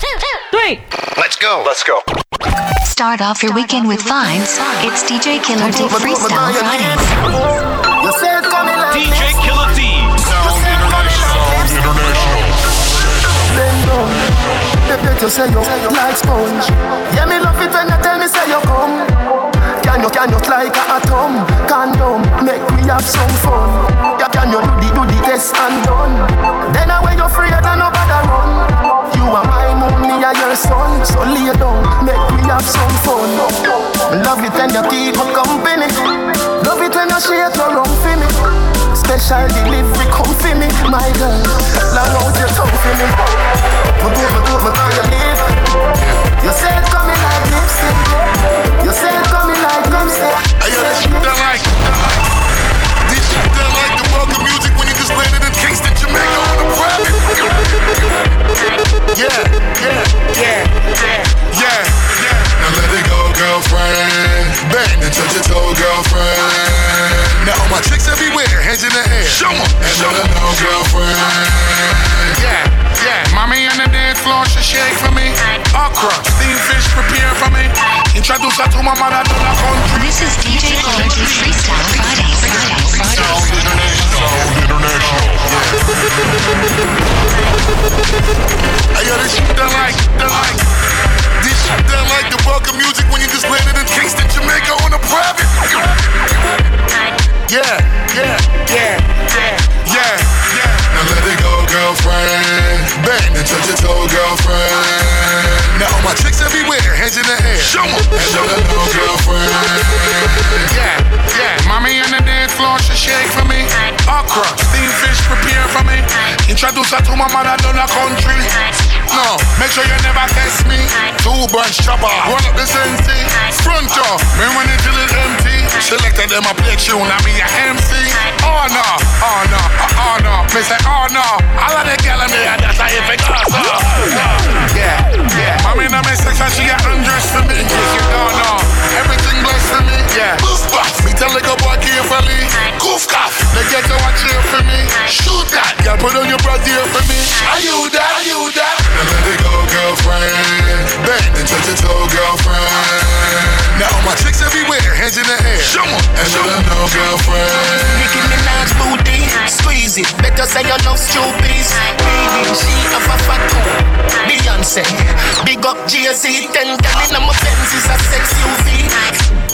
three. Let's go. Let's go. Start off your weekend with vibes. It's DJ Killer D Freestyle Fridays. You say it coming like DJ Killer D. Sound International. bend down. The better say you like sponge. Yeah, me love it when you tell me say you come. Can you, can you like a atom? Condom, make we have some fun. Yeah, can you do the, do the test and done? Then I when you free and nobody run. My me are your son. So lay down, make we have some fun. Love it when you keep me company. Love it when you share no wrong for me. Special delivery come for me, my girl. Long out your tongue for me. Me do, me do, me call you leave. You say it coming like lipstick. You say it coming like lipstick. Hey, yo, this shit done like. This shit done like the welcome music when you just landed in Kingston, Jamaica on a private. Yeah, girlfriend. Now all my chicks everywhere, hands in the air. Show 'em, and let her know, girlfriend. Yeah, yeah. Mommy on the dance floor, she shake for me. Okra, steamed fish, prepare for me. Introduce her to my mother, to the country. This is DJ Killer D Freestyle Fridays. Fridays. Sound International. Sound International. Hey, yo, this shit done like, done like. This like the welcome music when you just landed in Kingston, Jamaica on a private. Yeah, yeah, yeah, yeah, yeah. Now let it go, girlfriend. Bang and touch your toe, girlfriend. Now all my chicks everywhere, hands in the air. Show and let her know, girlfriend. Yeah, yeah. Mommy on the dance floor, she shake for me. Okra, steamed fish, prepare for me. Introduce her to my mother, to the country. No, make sure you never test me. Two bunch chopper, run up the sense. Front door, me when it till it's empty. Selected them a play tune, I be a MC. Oh no, oh no, oh, oh no. Me say oh no, all of the girl in me and that's how if it goes. Yeah, yeah. Mommy in my section, she got undressed for me. In case you don't know, everything blessed for me. Yeah. Buff, me tell the girl boy carefully. Goof cough, they get to watch here for me. Shoot that, girl put on your bra here for me. Are you that? Are you that? Now let it go, girlfriend. Bang and touch your toe, girlfriend. Now my chicks everywhere, hands in the air. Show 'em, and let her know, girlfriend. Nicki Minaj booty, squeeze it. Better say you love stupid. Baby, she a fat too. Beyonce, big up Jay-Z. Ten gal in my Benz is a sex UV.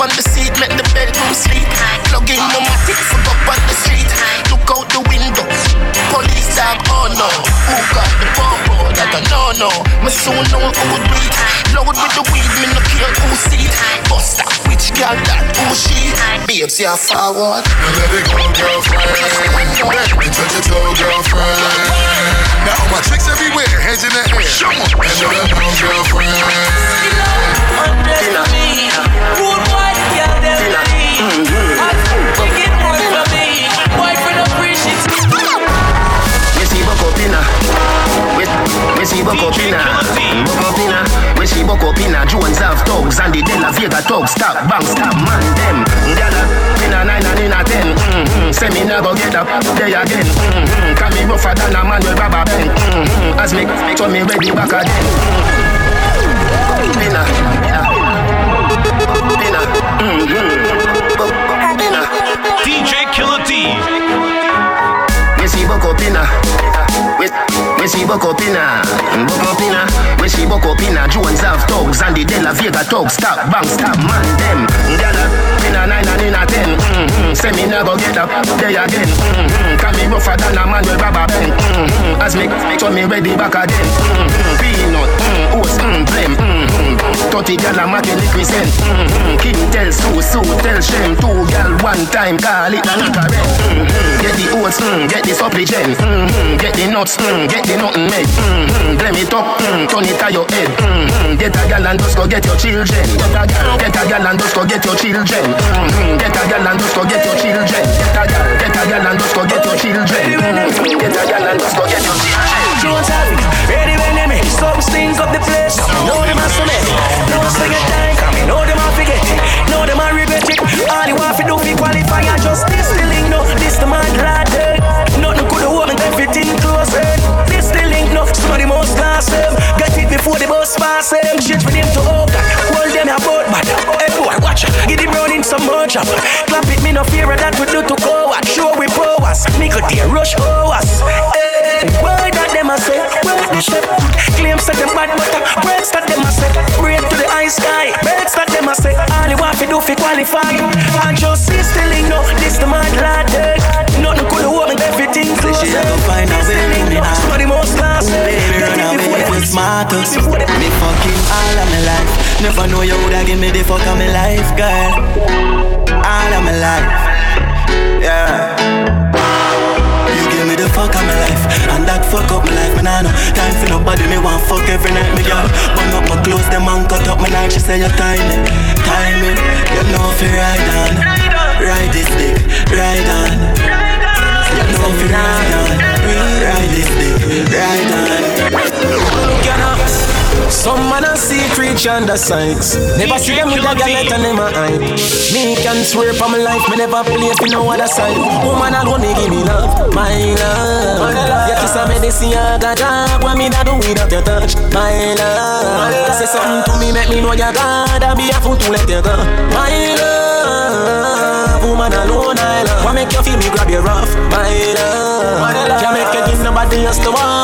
On the seat, make the bedroom sleep. Plug in my matic, fuck up on the street. Look out the window, police dog, oh no. Who got the bomb? That I know, no. Me soon know who would beat. Load with the weed, me no care who see. Bust that, which girl that, who she? Babes, yeah, forward. Now let it go, girlfriend. Bang and touch your toe, girlfriend. Now all my De La Stop, bang, stop, man them. Gyal a nine and inna ten. Mm-hmm. Say me go get up there again. Mm-hmm. Can me rougher than a man with rubber band. Mm-hmm. As me make sure me ready back again. Mm-hmm. Mm-hmm. DJ Killer D. We see buck up inna. When she buck up in her, buck up in her. When she buck up in her, Jones have thugs and the De La Vega thugs. Stop, bang, stop, man, them. Gala, in a nine and in a ten. Mm-hmm. Say me never get up there again. Mm-hmm. Can me rougher than a man with rubber band. Mm-hmm. As me, make sure me ready back again. Mm-hmm. Peanut, mm, oats, mm-hmm. mm, blame. 30 gal a make the present. Mm-hmm. King tell Sue, Sue tell Shem. Two gal one time call it a knockerhead. Mm-hmm. Get the oats, mm, get the supplicants. Mm-hmm. Get the nuts, mm, get the nothing made. Mm-hmm. Blame it up, mm, turn it to your head. Mm-hmm. Get a gal and just go get your children. Get a gal, get a gal and just go get your children. Mm-hmm. Get a gal and just go get your children. Get a gal, get a gal and just go get your children. Mm-hmm. Get a gal and just go get your children. Jones Harvey, ready they some stink up the place. Know them as it time. Come in, know them a forget it. Bad, words that them a say. Break to the high sky. Birds that them a say. All you want to do fi qualify. And just see still no. This the mad lad. Nothing could me. Everything close. she go find a way me no. now. The most class. Baby, run away with the Me fucking all of my life Never know you woulda give me the fuck of my life, girl All of my life fuck up my life, man, I know. Time for nobody, me want fuck every night, me girl Burn up my clothes, them and cut up my night She say you time it, time You know if you ride on. Ride this dick, ride on. You know if you ride on. Ride this dick, ride on. Look you know. Some man a see creature under sights. Never see them with a galette and them a hype. Me can swear for my life, me never play for no other side. Woman alone they give me love, my love. Your kiss a medicine, I got job. What me da do without your touch, my love. Say something to me, make me know you're God. I be a fool to let you go, my love. Woman alone, I love. What make you feel me grab your rough, my love. Can't make you give nobody else to walk.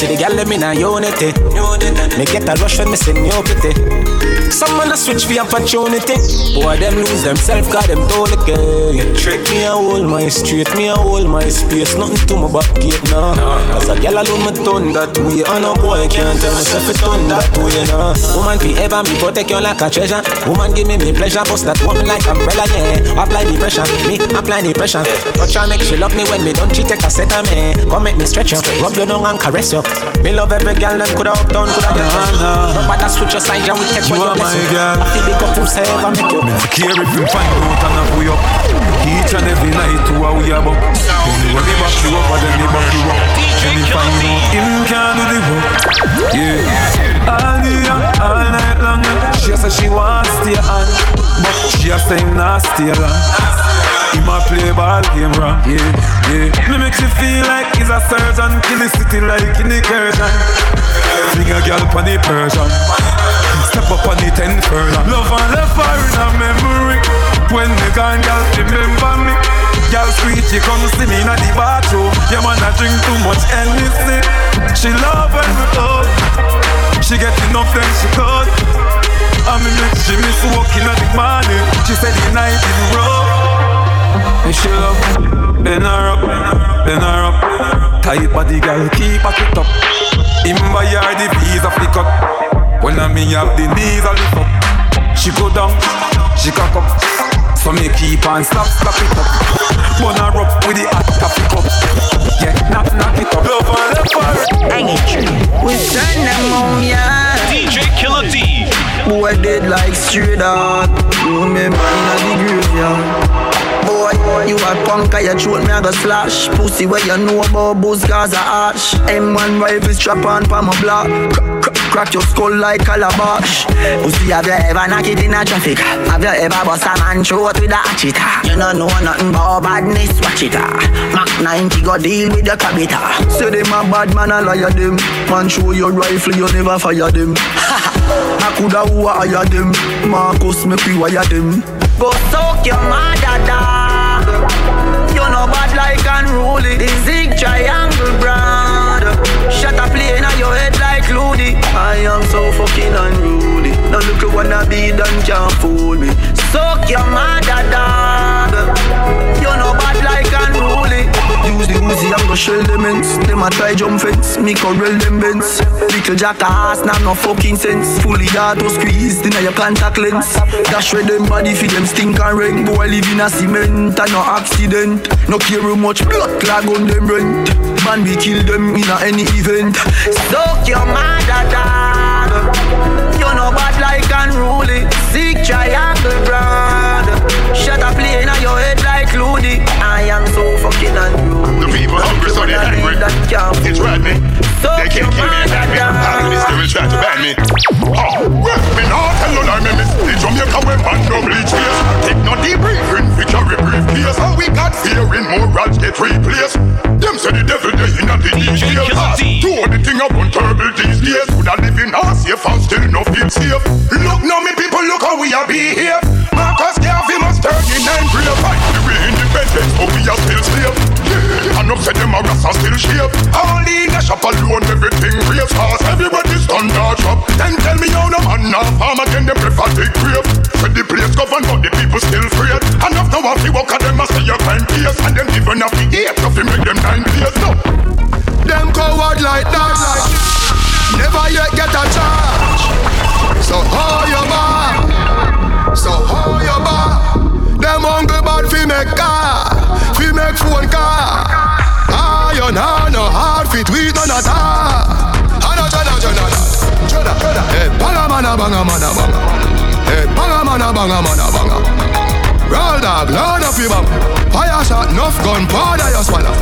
Love city gal let me na unity. Eh. Me get a rush when me sing your pity. Eh. Some man a switch for opportunity. Boy them lose themself cause them don't care. Trick me a hold my street, me a hold my space. Nothing to my back gate now. Cause a gal alone me turn that way. And a boy can't tell myself it turn that way now. Woman be ever me protect you like a treasure. Woman give me me pleasure, bust that woman like umbrella yeah. Apply the pressure, me apply the pressure. Touch her make she love me when me don't cheat take a set of me. Come make me stretch you, rub you down and caress you. Me love every girl them coulda up down coulda get nah. But that's switch your side, yeah we take what you are bless my you. girl. I feel the couple say ever make you. Me no care if you find out and I pull up. Each and every night to how we are buck Anyway me back you up and then me back you up. When me find out him can do the work. Yeah. All day and all night long. She say she want stay on But she a say him not long Him a play ball game wrong, yeah, yeah. Me make you feel like he's a surgeon. Kill the city like in the curtain Fling a girl pon the Persian. Step up on the ten furlong. Love and left her in a memory. When me gone, girl, remember me. Girl sweet, you come see me in the bathroom. Yeah, man, I drink too much anything She love when we love She get enough then she cut. I me make she miss walking at the morning. She said the night is rough and she love Bend her up, bend her up Tight body girl, keep back it up. Him buy her the visa flick up. When I me have the knees a lift up. She go down, she cock up. So me keep on slap, slap it up. Bun her up with the hot coffee cup Yeah, knock, knock it up. Love her, love her. We send them home, yeah. DJ Killer D. Boy dead like straight dog. You remember in the graveyard Boy, you a punk, I throat me I go slash. Pussy where you know about booze cause I arch. M1 rifle strap on for my block. Crack, your skull like calabash Pussy have you ever knock it in a traffic? Have you ever bust a man throat with a hatchet You don't know nothing about badness, watch it ah. Mac 90 go deal with the cabita. Say them a bad man, I liar them. Man show your rifle, you never fire them. I coulda who hire them. Marcus make we wire them? Go soak your mother bad like unruly. The zig triangle brand Shut a plane on your head like Looney I am so fucking unruly. Now look at wanna be done can't fool me. Soak your mother dog You know bad like unruly Use the Uzi and go shell them ends. Them a try jump fence, me corral them bends. Little jackass, nah no fucking sense. Fully auto squeeze, inna your contact lens Dash with them body fi them stink and rank Boy live in a cement and no accident. No care how much blood clog on them rent. Man we kill them in a any event. Soak your mother dog You know bad like unruly Sick triangle brand Shut a plane on your head like Looney And up them a rasta still shape. All in the shop alone, everything race fast. Everybody's standard shop. Then tell me how no man now farm again, them prefer take grave. Said the place governed, but the people still afraid. And after what walk at them, I say your crime case. And them even have the eight, so fi make them nine days. No. Them coward like that. Never yet get a charge. So how you bar? So how you bar? Them hungry bad fi make car, fi make phone car. All. Ana jana jana jana jana. Hey, banga mana banga mana banga. Hey, banga mana banga mana banga. Roll dog, load up your bum. Fire shot, enough gun, powder you swallow.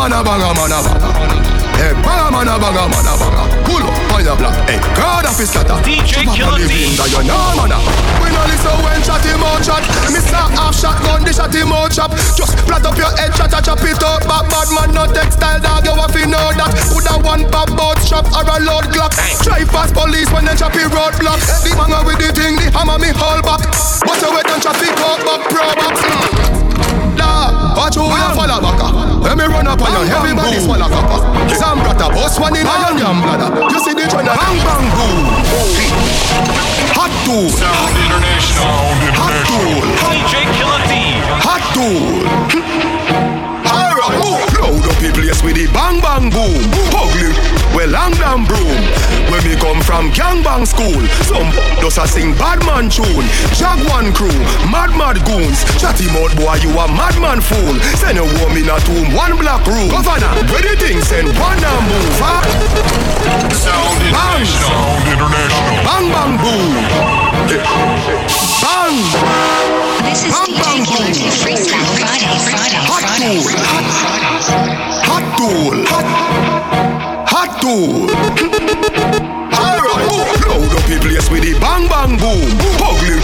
Mana banga mana banga. Hey, banga mana eh, banga mana banga. Pull up, fire block. Eh, hey, crowd of his scatter. DJ Killer D. You know, man. We no listen when chat him out chat. Mister half shot gun, the shot him out chop. Just flat up your head, chat, chop it out. Bad bad man, no textile dog. You have to know that. Put a one pop boat shop or a load glock. Drive past police when they chop it roadblock. The banger with the thing, the hammer me hold back. Bust your wet and traffic out back pro box. Da, watch who you follow back. Let me run up on you, everybody swallow copper. Some brother, boss one in a young young bladder. You see the joint, bang bang boom. Hot tool, Sound International. hot tool, DJ Killer D. hot tool. Alright, move. Load up the place with the bang bang boom. Ugly, well long damn broom. When me come from gangbang school, some does a sing bad man tune. Jaguan crew, mad mad goons. Chatty mouth boy, you a madman fool. Send a woman a tomb, one black room. Governor, where the thing send one and move. Huh? Sound Bang. Sound International. Bang bang boom. Bang. This is DJ Killer Freestyle Friday, Friday, Hot tool. Hot tool. Hot tool. Alright, load up the place with the bang bang boom. Ugly,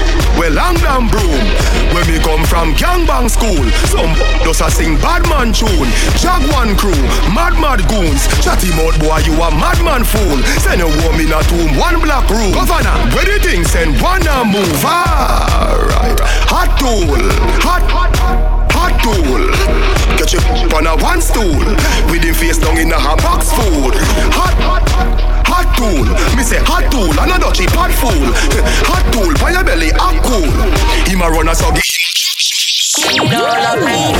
well long damn broom. When we come from gangbang school, some does a sing bad man tune. Jaguan crew, mad mad goons. Chatty mouth boy, you a madman fool. Send a woman a tomb, one black room. Governor, where the thing send one and move. Alright, hot tool. Hot, hot, hot tool. Catch you on a one stool. With him face down in a hot box food. Hot, hot, hot tool. Me say hot tool, and a dutchy pot fool. Hot tool, your belly, hot cool. Him a run a so Don't love me,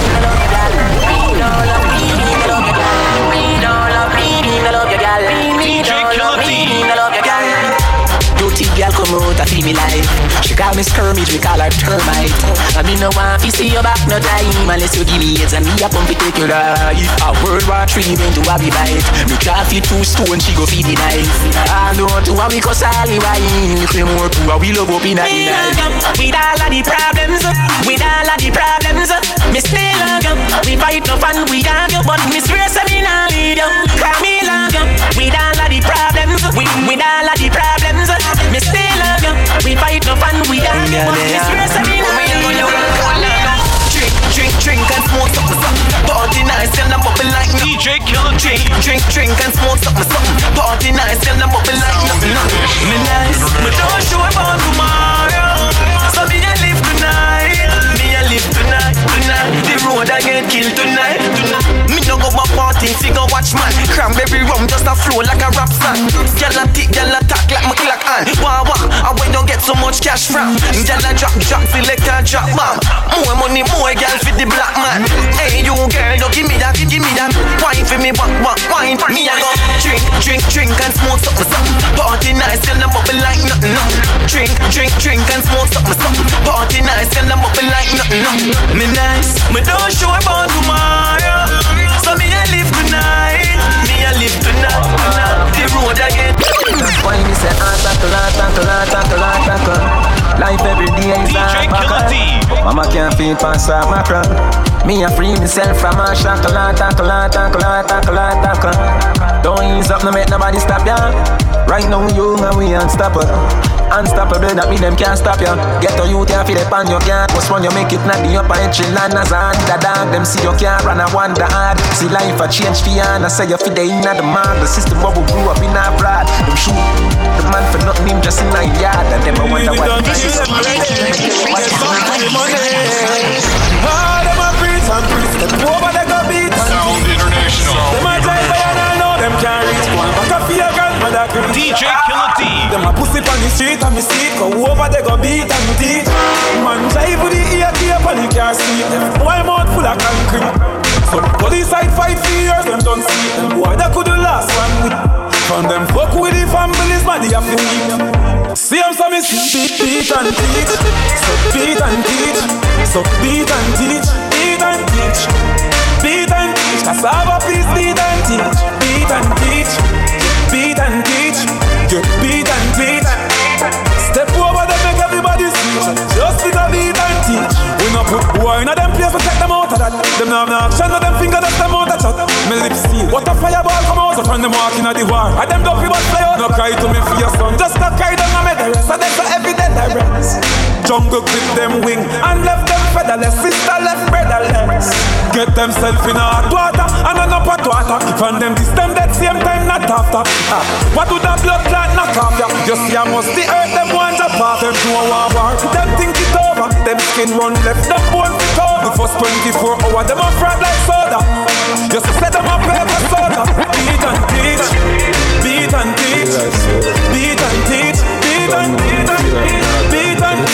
She call me skirmish, we call her termite. I mean no want to see you back no time unless you give me AIDS and me a pump it take your life. A World War Three when to have bite. Me craft it two stone, she go feed the knife. I don't to have me cause all the wine. You claim more to a we love up in night. With all of the problems, with all of the problems, me still love you. We fight no fun, we argue, but me swear say me nah leave you. Cause me love you. With all of the problems, with, with all of the problems, fight no fun, we argue, but me swear say me nah leave you. Drink, drink, drink and smoke something, something. Party nice and I'm bubble like no. DJ Killer Drink, drink, drink and smoke something, something. Party nice and I'm bubble like nothing, nothing. Me nice, but don't show about tomorrow. So me a live tonight, me a live tonight, tonight. The road I get killed tonight, tonight. No go my party, figure watch man. Cranberry rum just a flow like a rap song. Gyal a tick, gyal a talk like my clock on. Wah wah, I wait don't get so much cash from. Gyal a drop, drop, select a drop bomb. More money, more gyal for the black man. Hey you girl, you give me that, give me that. Wine for me, walk, walk, wine. Me I go drink, drink, drink and smoke something, something. Party nice and I'm bubble like nothing, nothing. Drink, drink, drink and smoke something, something. Party nice and I'm bubble like nothing, nothing. Me nice, me don't show about tomorrow. So me a live tonight, me a live tonight, tonight. The road again. Why me say ah tackle, ah tackle, ah tackle, ah tackle. Life every day is DJ a D. Mama can't feed past a mackerel. Me a free myself from a shackle, tackle, tackle, tackle, tackle. Don't ease up, no make nobody stop ya. Right now, you and we unstoppable. Unstoppable, that mean them can't stop ya. Get to you, can't feel it on your can't. Post you make it not the upper echelon as a underdog. Them see you can't run, I wonder hard. See life a change for ya, and I say you feel the inner the man. The system what we grew up in our blood. Them shoot the man for nothing, him just in a yard. And them I wonder what. This is DJ Killer D Freestyle. Ah, them a preach and preach. Them over they go beat Sound. International. Grandmother creep. DJ Killer D. Them a pussy on the street and me see Go over they go beat and teach Man drive with the ear tape and you can't see. Them Boy mouth full of concrete. So police side fight for years them don't see. Them Boy that could the last one with From them fuck with the families man they have to weak See them so me see beat, beat and teach. So beat and teach. So beat and teach. Beat and teach. Beat and teach. Cassava please beat and teach. Beat and teach Beat and teach. Get beat and teach. Step over them make everybody see. Just a beat and teach. We no put boy in them place to take them out of that. Them no have no action, no them finger that's them out of chat. Me lips seal, what a fireball come out So from them walking at the war. And them dopey but fly out. No cry to me for your son Just a cry down and make the rest And them so every day the rest Jungle clip them wing And left them featherless. Sister left brotherless Get themself in a hot water And an up hot water. From them this them that same time not after. Ah. What do that blood clot knock off ya You see I must the earth them want to pop Them do a war. War Them think it over. Them skin run left Them bone fit over. The first 24 hour Them a fraud like soda. Just set them up paper soda. Beat and teach. Beat and teach. Beat and teach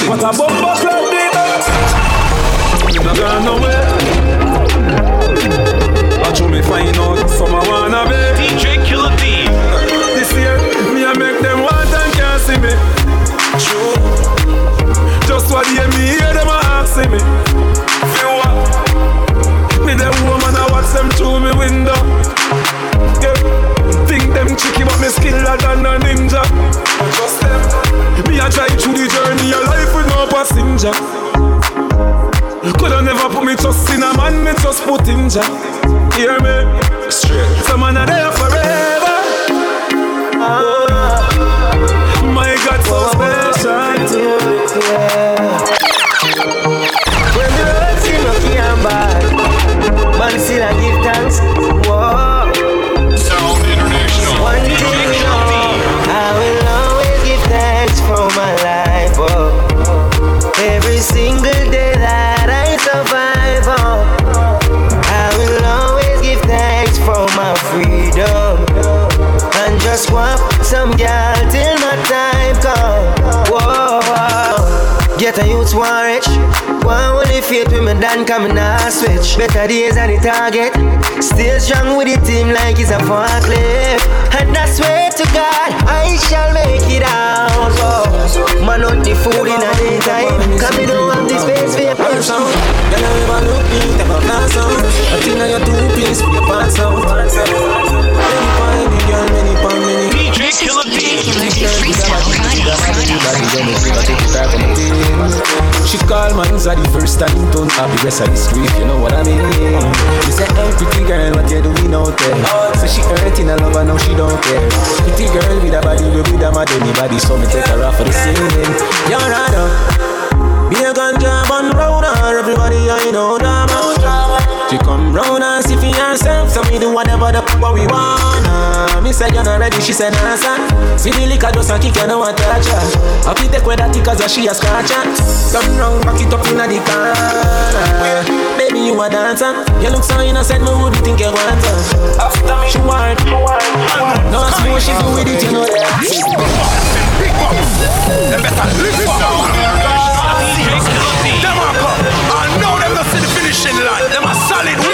What a bumbo club beat and teach Not gone nowhere Watch how me find out Some I wanna be DJ this year, me I make them want and can't see me. True. Just what hear them me. Feel what? Me them woman I watch them through me window. Yeah. Them tricky but me skiller than a ninja. Just them. Me a drive through the journey of life with no passenger. Coulda never put me trust in a man, me just put in ja. Hear me? Straight. Some man are there forever. Oh, My God, so special. When the seem rocky and bad, man still I give thanks. Whoa. Walk some girl till my time come. Whoa. Get a youth one rich. One only faith me done coming a switch. Better days than the target. Stay strong with the team like it's a forklift. And I swear to God, I shall make it out. Oh, man, not the food in a daytime. Come me don't have this space for your person. Girl, I ever look neat, ever class out I think now you're two piece for your pants out This is Killer Friday. She call man's are the first time Don't have the rest of the street, you know what I mean You say, hey pretty girl, what you doing out there? So she hurting a lover, now she don't care Pretty girl with a body, with a mad anybody So me take her off for the scene. You're right up Be a ganja round her Everybody I know out She come round and see for herself So we do whatever the fuck we wanna ah, Me say you're not ready, she said nah son See the liquor just a kick you know what touch her Happy take with that cause she a scratch her Come round, back it up inna the corner. Baby you a dancer. You look so innocent, me wouldn't think you want her? After me, she want No what she do with it, you know that. Box. Them better live it Them. I know them not see the finishing line. Them a solid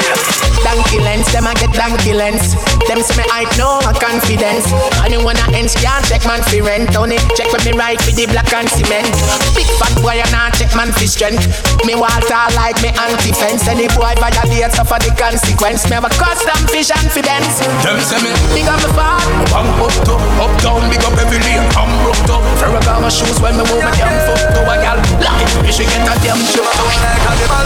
waste. Donkey lens, them a get donkey lens. Them say me height no a confidence. I don't wanna ends can't check man fi rent. Only check with me right for the black and cement. Big fat boy and not check man fi strength. Me Walter like me anti fence. Any boy violate suffer the consequence. Me have a custom vision fi Benz. Them say me. Big up my fat. Bang up to, up down, big up every lane. I'm rocked up. Ferragamo shoes when me move my damn foot to a gal. Like me she get a damn joke. Like a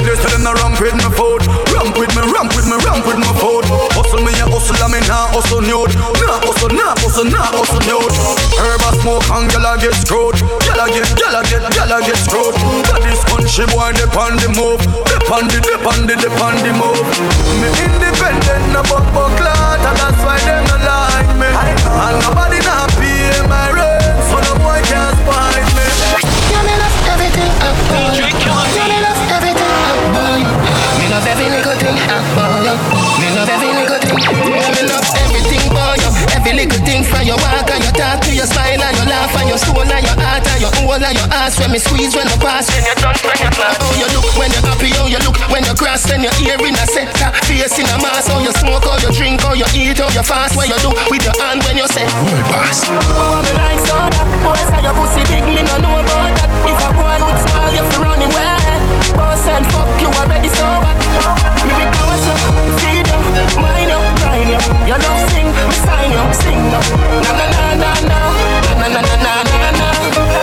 They tell them to ramp with my food. Ramp with me, ramp with me, ramp with my food. Hustle me, I hustle, I mean, nah, hustle nude. Nah, hustle, nah, hustle, nah, hustle nude. Herb a smoke and gal a get screwed. Gal a get, gal a get, gal a get screwed. Got this country boy, they on the move. They on the, they on the, they on the move. Me independent, no buck buck lot, and that's why them no like me. And nobody not pay my rent, so no boy can't spite me. Coming up everything up. DJ Killer. Me love everything you. Every little thing from your walk and your talk to your smile and your laugh and your soul and your heart and your whole and your ass when me squeeze when you pass when you touch when you clap. How you look when you're happy, how you look when you cross and your ear in a sector, face in a mask. How you smoke, how you drink, how you eat, how you fast. What you do with your hand when you say, "Boy, pass." Oh, me like soda. Boy, say your pussy big, me no know about that. If a boy look small, you fi run away. Boss and fuck you already sober. Me be close up, feed you, mind you, grind you. You love sing, me sign you, sing now. Na na na na na, na na na na na na.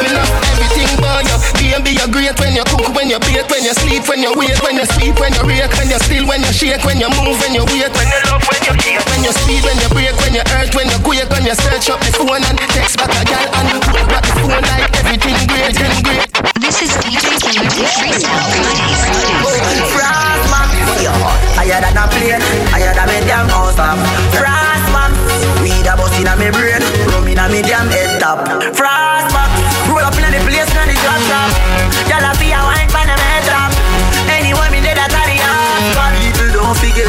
Me love everything about you. Baby, you're great when you cook, when you bake, when you sleep, when you wait, when you sleep, when you rake, when you still, when you shake, when you move, when you wait, when you love, when you hate, when you speed, when you break, when you hurt, when you quake, when you search up the phone and text back a girl and put back the phone like everything great, everything great. This is DJ Killer D Freestyle Fridays. Frostman, higher than a plane, higher than me damn house top. Frostman, weed a bust inna me brain, rum inna me damn head top. Frostman, roll up inna the place inna the drop top. Gyal a fi a wine pon them head top. Anyway me dead a carry on. People don't forget,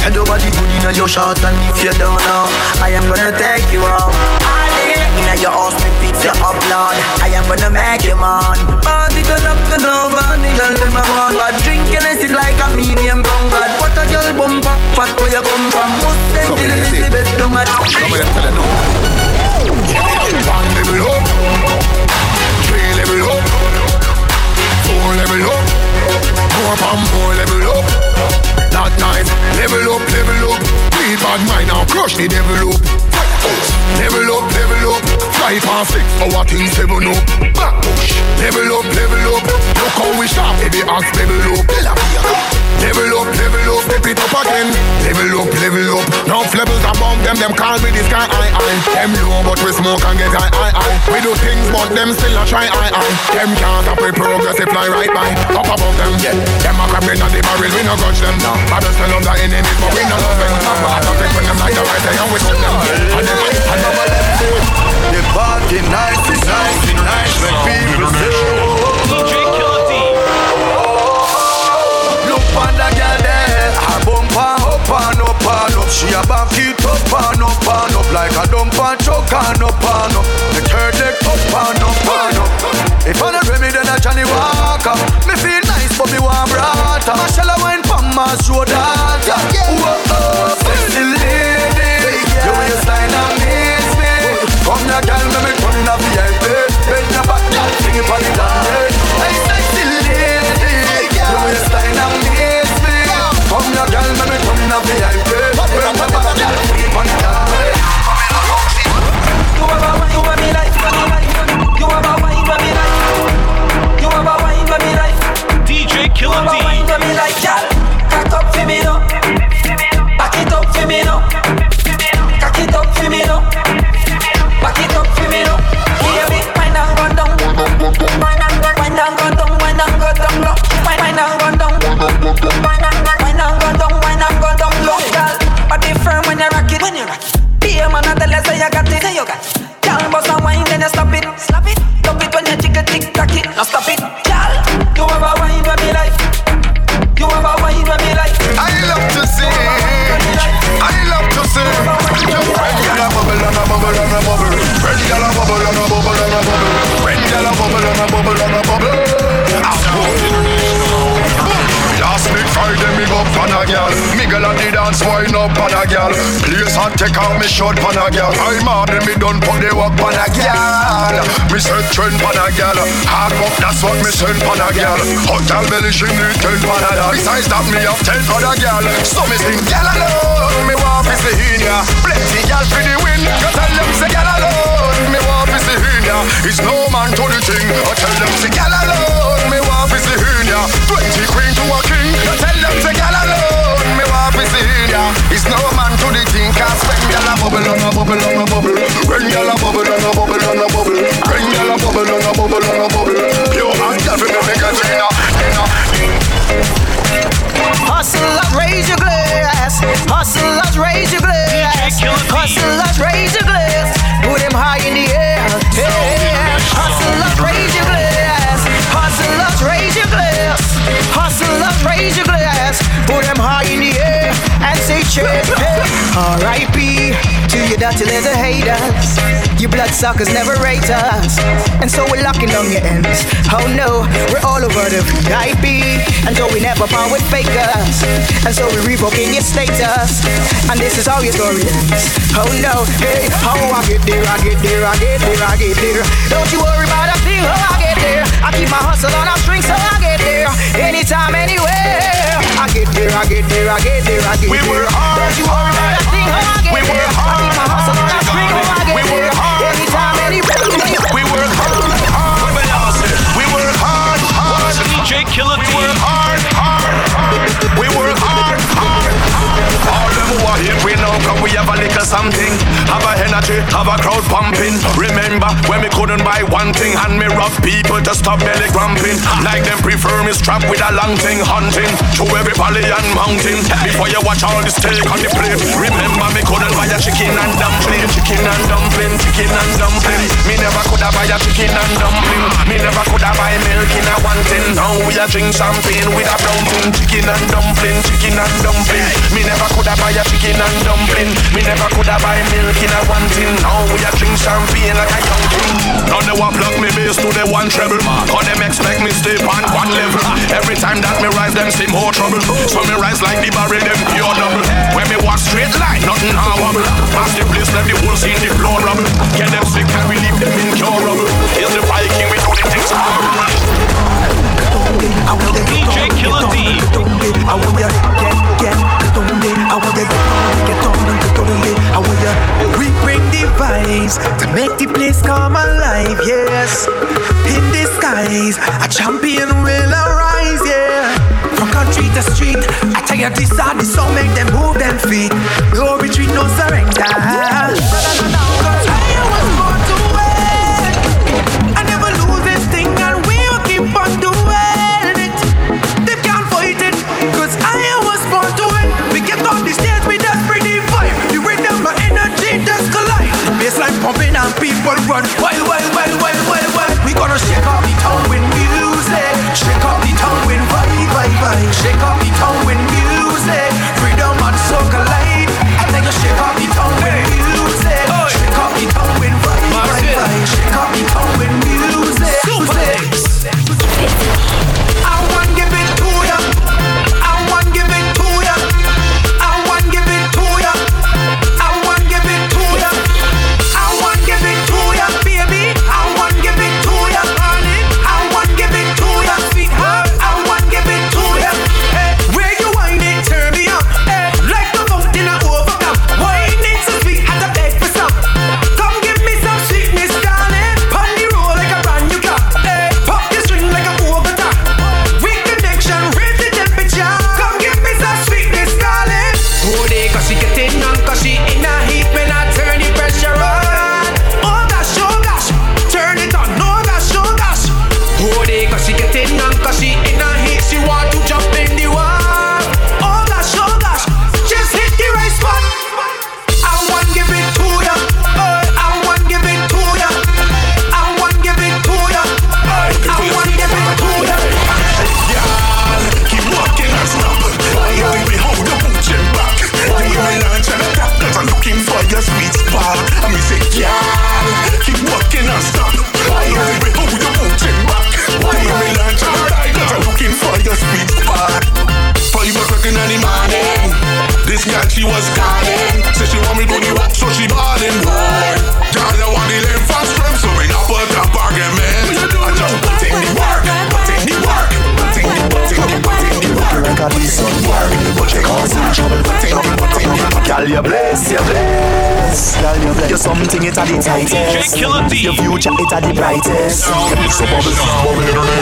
and nobody good inna your shot and if you don't know, I am gonna take you out. All day inna your house me you up, Lord. I am gonna make you man. Party turn up the over and the girl them a want. But drinking is it like a medium brown God. What a girl bumper, fat where you come from. Must send the Elizabeth to my. Some of them tell you no. One level up, three level up, four level up, four pump, four level up. That night, level up, level up. Three bad mind now, crush the devil up. Level up, level up. Five and six, oh, our things seven up. Back push, level up, level up. Look how we stop, baby, ask level up. Level up, level up, step it up again. Level up, level up. Now levels above them, them call me the sky high high. Them low, but we smoke and get high high high. We do things, but them still a try high high. Them can't stop we progress, they fly right by. Up above them, yeah. Them a come in the barrel, we no grudge them. I just them the enemies, but we no love them. I don't think when them like the right and we tell them. And them, and them, and them. The party nice is nice, nice when people up and. She a back it up and up and up like a dumper truck and up and up. The third leg up and up and up. If I not Remy, then I Johnny Walker. Me feel nice, but me want brata. I shall I wine from my shoulder. Whoa, oh, sexy lady, your waistline amaze me. Come here, girl, let me come in a VIP. Bend your back, girl, sing it for the take off me shirt pan a gyal. I morning me done put the work pan a gyal. Me set trend pan a gyal. Hard work that's what me send pan a gyal. Hotel belly she need ten pan a gyal. Besides that me have ten other gyal. So me sing gyal alone. Me want see in ya. Plenty gyal for the win. You tell them say gyal alone. Me want see in ya. It's no man to the thing. I tell them say gyal alone. Me want see in ya. Twenty queen to a king. You tell them say gyal alone off his yeah. It's no man to the king, cause when y'all a bubble on a bubble on a bubble, when y'all a bubble on a bubble on a bubble, when y'all a bubble on a bubble on a bubble, pure and devil me make a gina, gina. Hustlers, raise your glass. Hustlers, raise your glass. Hustlers, raise your glass. Put them high in the air. Yeah. Hustlers, raise your glass. Hustlers, raise your glass. Hustlers, raise your glass. Put them high in the air and say cheers. R.I.P. to your dirty little haters. You bloodsuckers never rate us. And so we're locking on your ends. Oh no, we're all over the VIP. And though we never part with fakers. And so we're revoking your status. And this is how your story ends. Oh no, hey, how I get there, I get there, I get there, I get there. Don't you worry about a thing, how I get there. I keep my hustle on a string, so I get there. Anytime, anywhere. I get there, I get there, I get there, I get there. We work hard. Don't you worry about a thing, how I get We there. work I keep my hustle on a string, how I get there. Something. Energy, have a crowd pumping. Remember when we couldn't buy one thing and me rough people to stop belly cramping. Like them prefer me strap with a long thing hunting to every valley and mountain. Before you watch all this steak on the plate, remember me couldn't buy a chicken and dumpling, chicken and dumpling, chicken and dumpling. Me never could have buy a chicken and dumpling. Me never could have buy milk in a one tin. Now we a drink champagne with a brown tin. Chicken and dumpling, chicken and dumpling. Me never could have buy a chicken and dumpling. Me never could have buy milk in a one tin. Now we a drink champagne like a young king. Now they want plug me bass to the one treble. Cause them expect me stay on one level. Every time that me rise, them see more trouble. So me rise like the barrel, them pure double. When me walk straight line, nothing how wobble. Pass the place, let the whole scene deplorable. Get them sick and we leave them incurable. Here's the Viking, we do the things DJ Killer D. I want ya get get get on it. I want ya get on it, get on. I want ya. We bring the vibes to make the place come alive. Yes, in the skies, a champion will arise. Yeah, from country to street, I tell you this are the song make them move them feet. No retreat, no surrender. It's at the tightest. Your future, it's at the brightest. So bubble, bubble,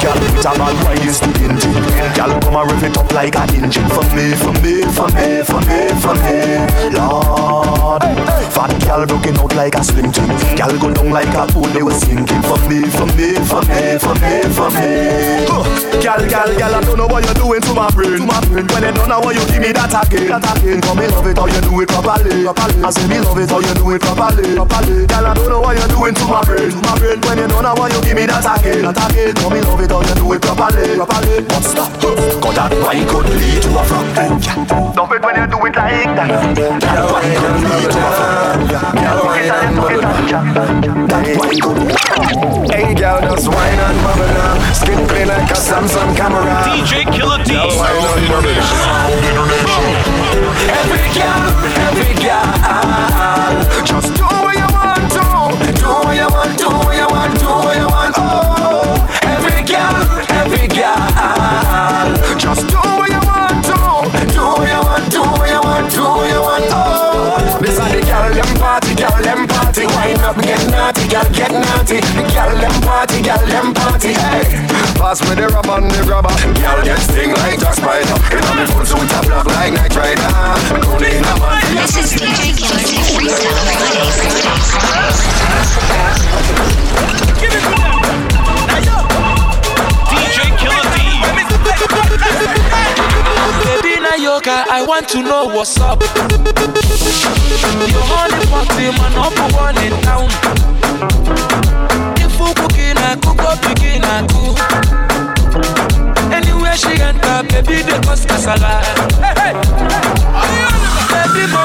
Girl, put a man why you still engine. Girl, come and rev it up like an engine. For me, for me, for me, for me, for me. Lord, fat girl broken out like a slim jim. Girl go down like a pool, they was sinking. For me, for me, for me, for me, for me. Girl, gal, gal, I don't know what you're doing to my brain, to my brain. When you don't know what you give me that again, that again. Come me love it how you do it properly, properly. I say me love it how you do it properly, properly. Gal, I don't know what you're doing to my brain, to my brain. When you don't know what you give me that again, that again. Come me love it how you do it properly, properly. But stop, cause that bike could lead to a front Love it when you do it like that. That bike could lead to a front That bike could. Hey, girl, just wine and bubble now. Skin clean like a Samsung camera. DJ Killer D. Just wine and bubble Every girl, naughty. The girl them party, girl them party. Hey, pass me the rubber and the grabber. Girl get sting like a spider. In a me full suit a black like night rider. Don't need a man. This is DJ Killer D Freestyle DJ Killer D. Baby Nayoka, I want to know what's up. Your honey party, man, up one in town. Up, begin, I cook. Anywhere she enter, baby, they cause casala. Hey, hey. Baby mo,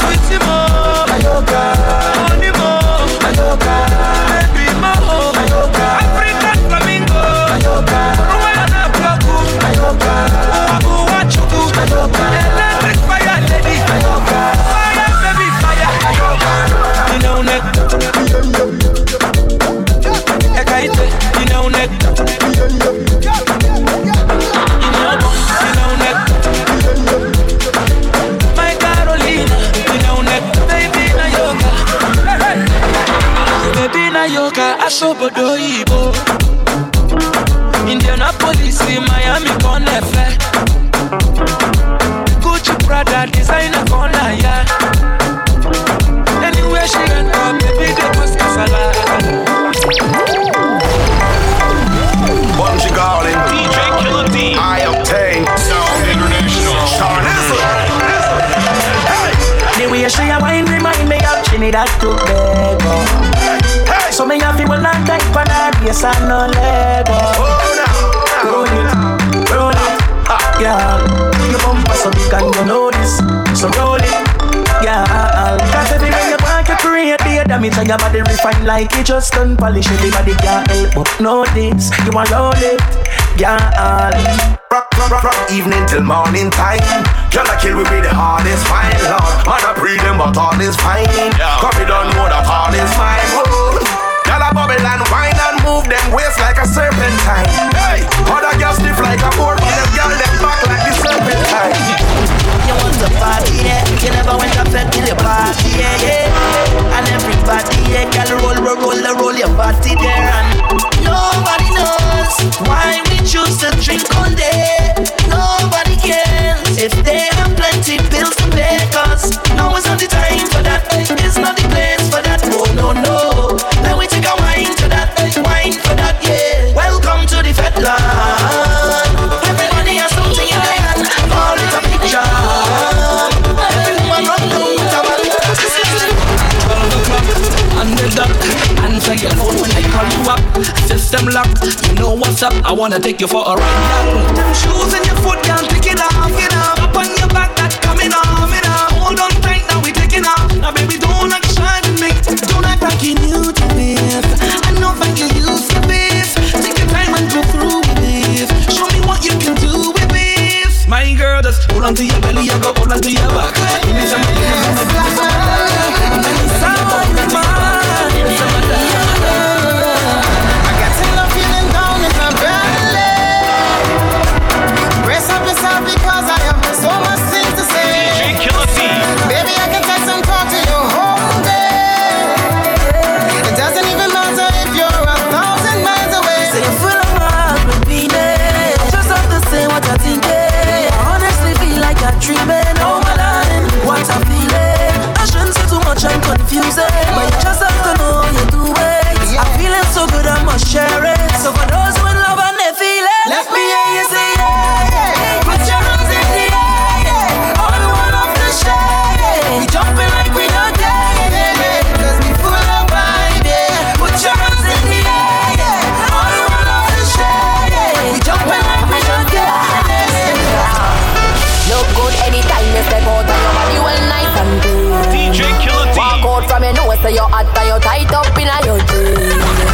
sweetie mo, honey mo, baby mo, African flamingo, ayoka, Rwanda bloku, Uwabu wachuku, electric fire lady, ayoka, fire baby fire, ayoka, inaune, inaune, my Carolina, inaune, baby yoga, baby yoga. Indianapolis, Miami, Conefe. Gucci, Prada, designer, corner. Anywhere she enter, of Trinidad Tobago. So me have to hold on tight for her waist and no leg up. Roll it, roll it, yeah. Your bumper so big and you know this, so roll it, yeah. Cause everywhere you walk you create the damage and your body refine like you just done polish. Everybody can't help but this. You want roll it, yeah. Rock, rock, evening till morning time. Girl, I kill we with the hardest fine, Lord. Man, I breathe them, but all is fine. Cause we don't know that all is fine. Oh. Girl, I bubble and wine and move them waist like a serpentine. Hey, other girls stiff like a board, but them girl them back like the serpentine. You want party, yeah. You never went to up to the party, yeah, yeah. And everybody, yeah, girl, roll, roll, roll, roll your body there. And nobody knows why we choose to drink all day. Nobody cares if they have plenty bills to pay. Cause now lock, you know what's up. I wanna take you for a ride, girl. Them shoes in your foot, can't take it off, you know. Up on your back, that coming off, you know. Hold on tight, now we taking off. Now baby, don't act shy to me. Don't act like you new to this. I know that you used to this. Take your time and go through with this. Show me what you can do with this. My girl, just hold on to your belly, I go hold on to your back. After you tied up in a your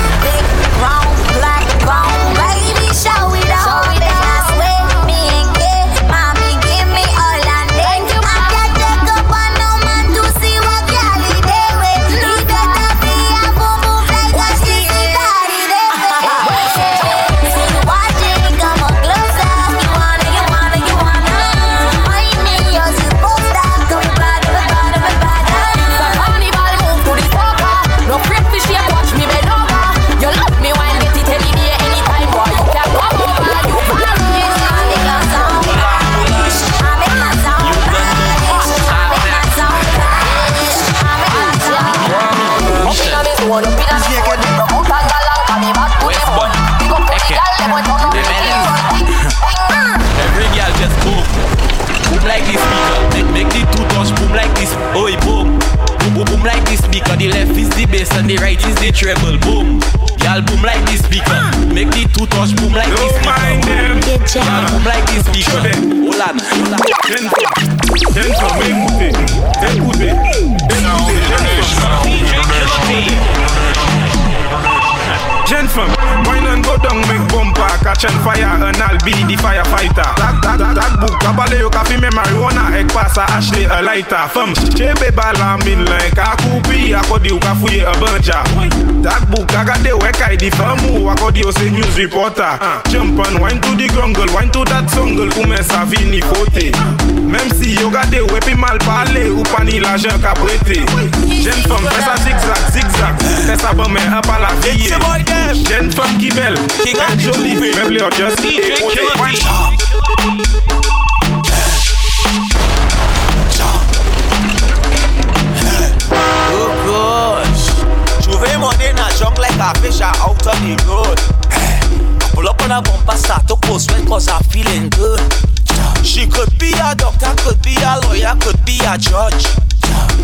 is the and the right is the treble. Boom. Y'all boom like this speaker. Make the two touch boom like this speaker. Y'all boom like this speaker. Hold on, hold on. Jensen, écoutez, écoutez, écoutez, Jen fem, mwen an go dong mek bompa Kachen faya an al bi di firefighter. Tak, tak, tak buk, kabale yo ka fi me marijuana Ek pasa ashle a lighter. Fem, chebe bala min len Ka koupi akodi yo ka fuye a banja. Tak buk, kagade we kai di famu Akodi yo se news reporter. Jump and wine to di grungle Wine to dat songle, koumen sa vini kote Mem si yo gade we pi mal pale Ou pani la jen ka brete Jen fem, fesa zigzag zigzag, fais ça bon mais un pas la vie. Jeune femme qui belle, qui gagne jolie, même les autres just Oh gosh, Juve money in a junk like a fish are out on the road. Pull up on a bumper, start to post sweat cause I'm feeling good. She could be a doctor, could be a lawyer, could be a judge.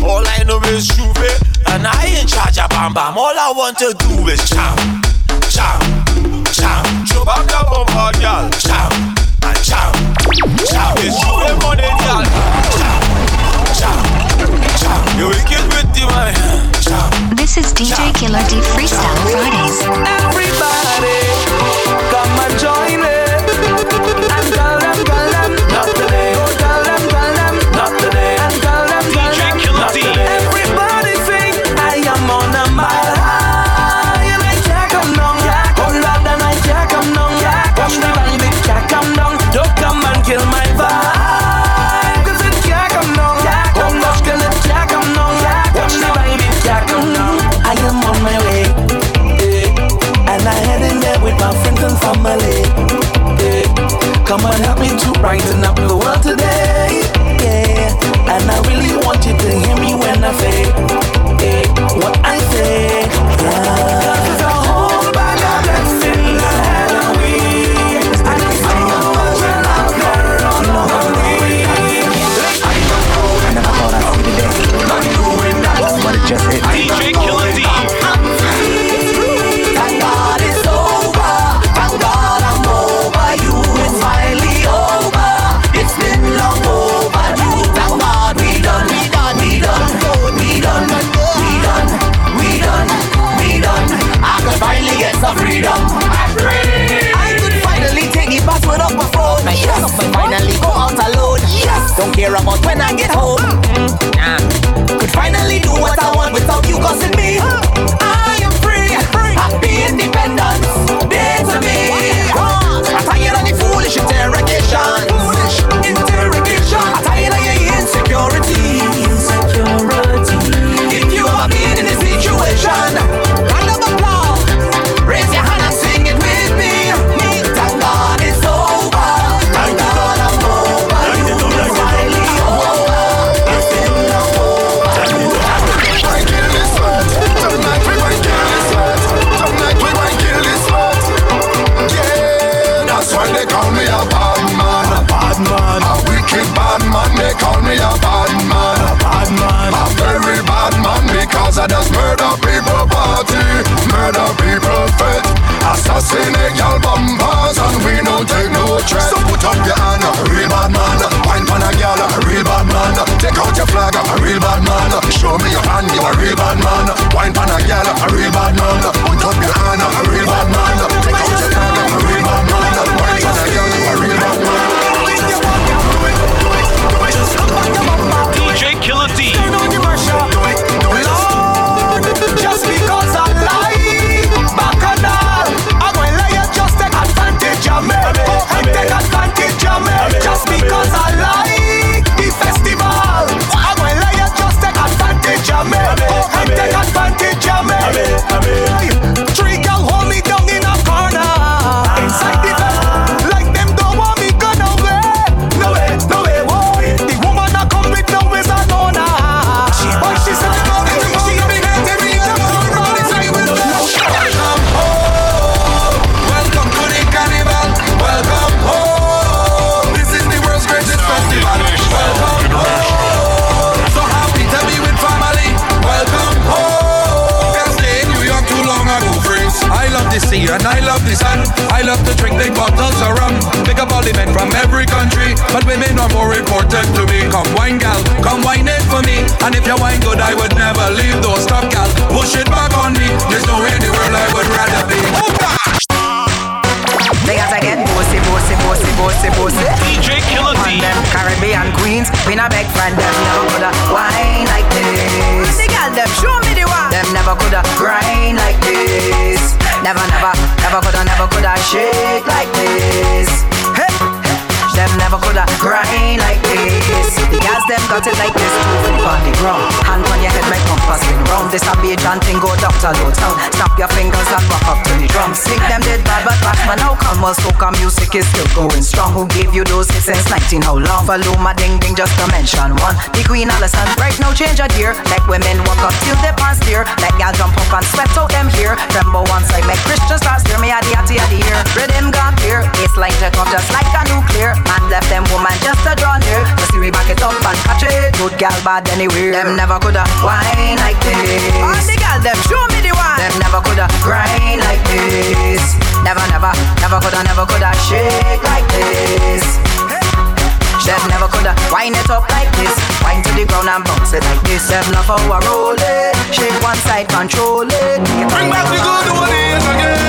All I know is Juve, and I ain't charge of Bam Bam. All I want to do is chow, chow, chow. Jump up the bumper, girl. Chow, and chow, chow. It's Juve money, girl. Chow, chow, chow. You wicked with the man. Chow. This is DJ Killer D Freestyle Fridays. Everybody, come and join it. Brighten up the shake like this. Hey. Them never coulda grind like this. The girls them got it like this. On the ground, make compass spin round. This a beat and thing go doctor low sound. Snap your fingers and rock up to the drum. Sick them dead bad, but Batman now come. Well, soca music is still going strong. Who gave you those hits since 19? How long? Follow my ding ding just to mention one. The Queen Allison right now change a gear. Make women walk up till they pants steer. Like gal jump up and sweat out them here. Tremble one side, make Christians start steer me at the atty of the ear. Rhythm gone clear, baseline take just like a nuclear. Man left them woman just to draw near. Just we back it up and catch it. Good gal bad anywhere. Them never coulda whine like this. All the gal them show me the one. Them never coulda grind like this. Never, never, never coulda, never coulda shake like this. Them never coulda wind it up like this. Wind to the ground and bounce it like this. Them love how I roll it. Shake one side, control it. Bring back the good old days again.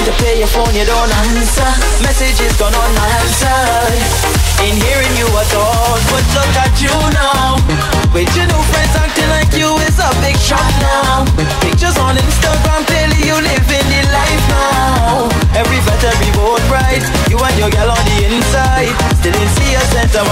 Time to pay your phone, you don't answer. Messages gone unanswered. In hearing you at all, but look at you now. With your new friends acting like you is a big shot now. Pictures on Instagram, clearly you living the life now. Every vet, every boat bright. You and your girl on the inside. Still didn't see a cent of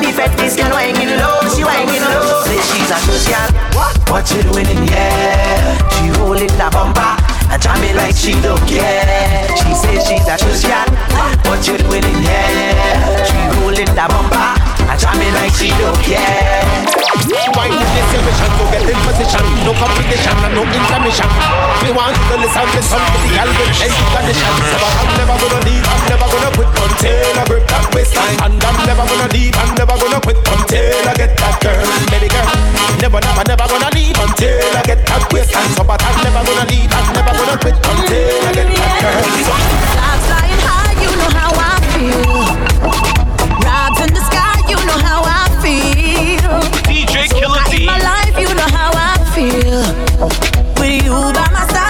the fed this girl hanging low, she hanging low. Say she's a girl, what? What you doing in air? She holding the bumper. And jamming like she don't care. She says she's a girl. What you doing in here? She rolling the bumper. Jamming like she don't care. Why is this your mission to get in position? No competition and no intermission. We want to listen to something the album and condition. So I'm never gonna leave, I'm never gonna quit until I grip that waistline. And I'm never gonna leave, I'm never gonna quit until I get that girl, baby girl. Never, never, never gonna leave until I get that waistline. So but I'm never gonna leave, I'm never gonna quit until I get that girl. So, Clouds flying high, you know how I feel. Feel. DJ Killer in D. my life, you know how I feel. With you by my side,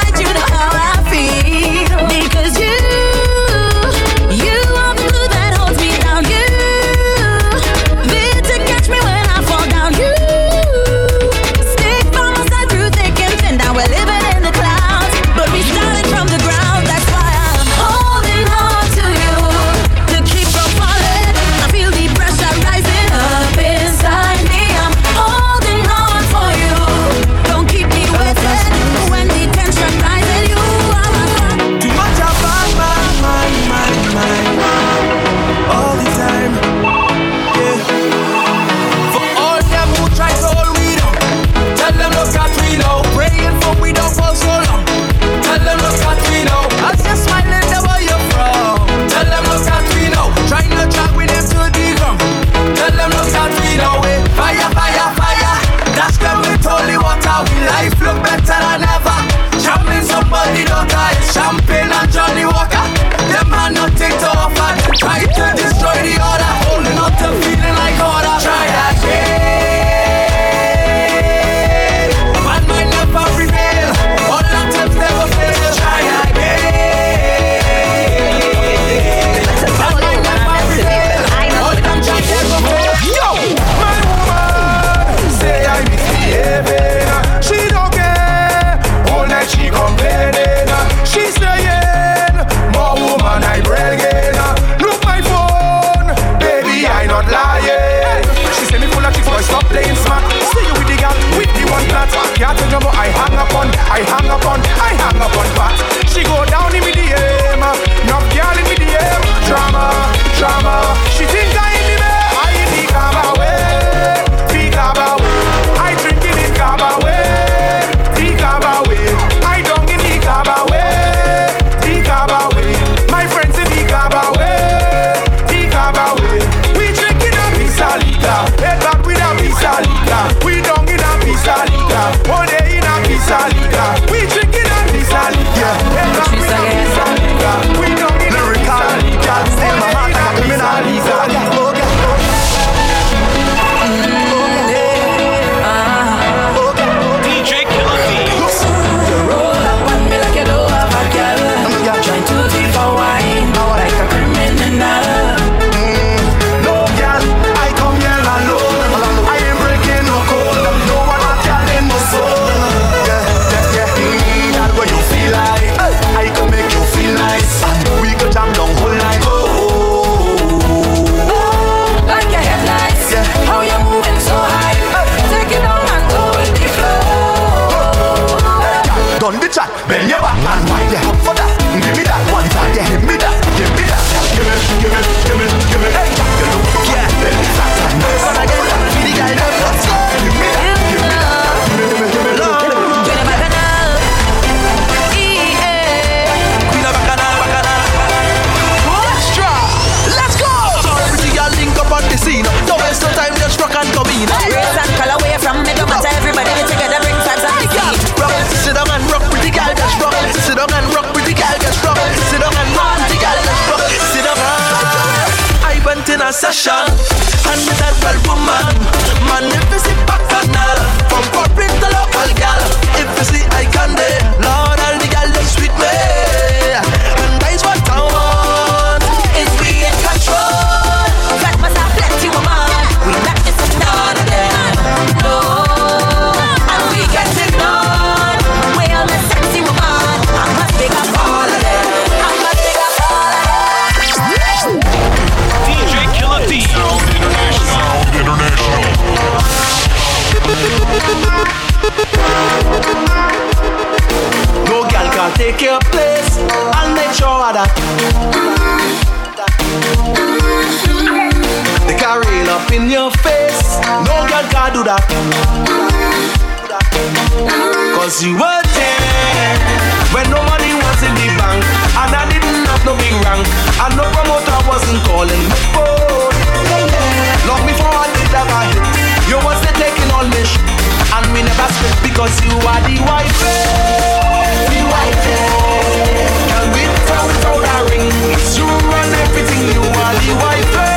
session. And that well woman, man, up in your face. No girl can do that. Cause you were there when nobody was in the bank. And I didn't have no big rank. And no promoter wasn't calling my phone. Oh, love me for what did I hit. You was there taking all my shit. And me never spit because you are the wife. The wife. can we without, without a ring. It's you and everything. You are the wife.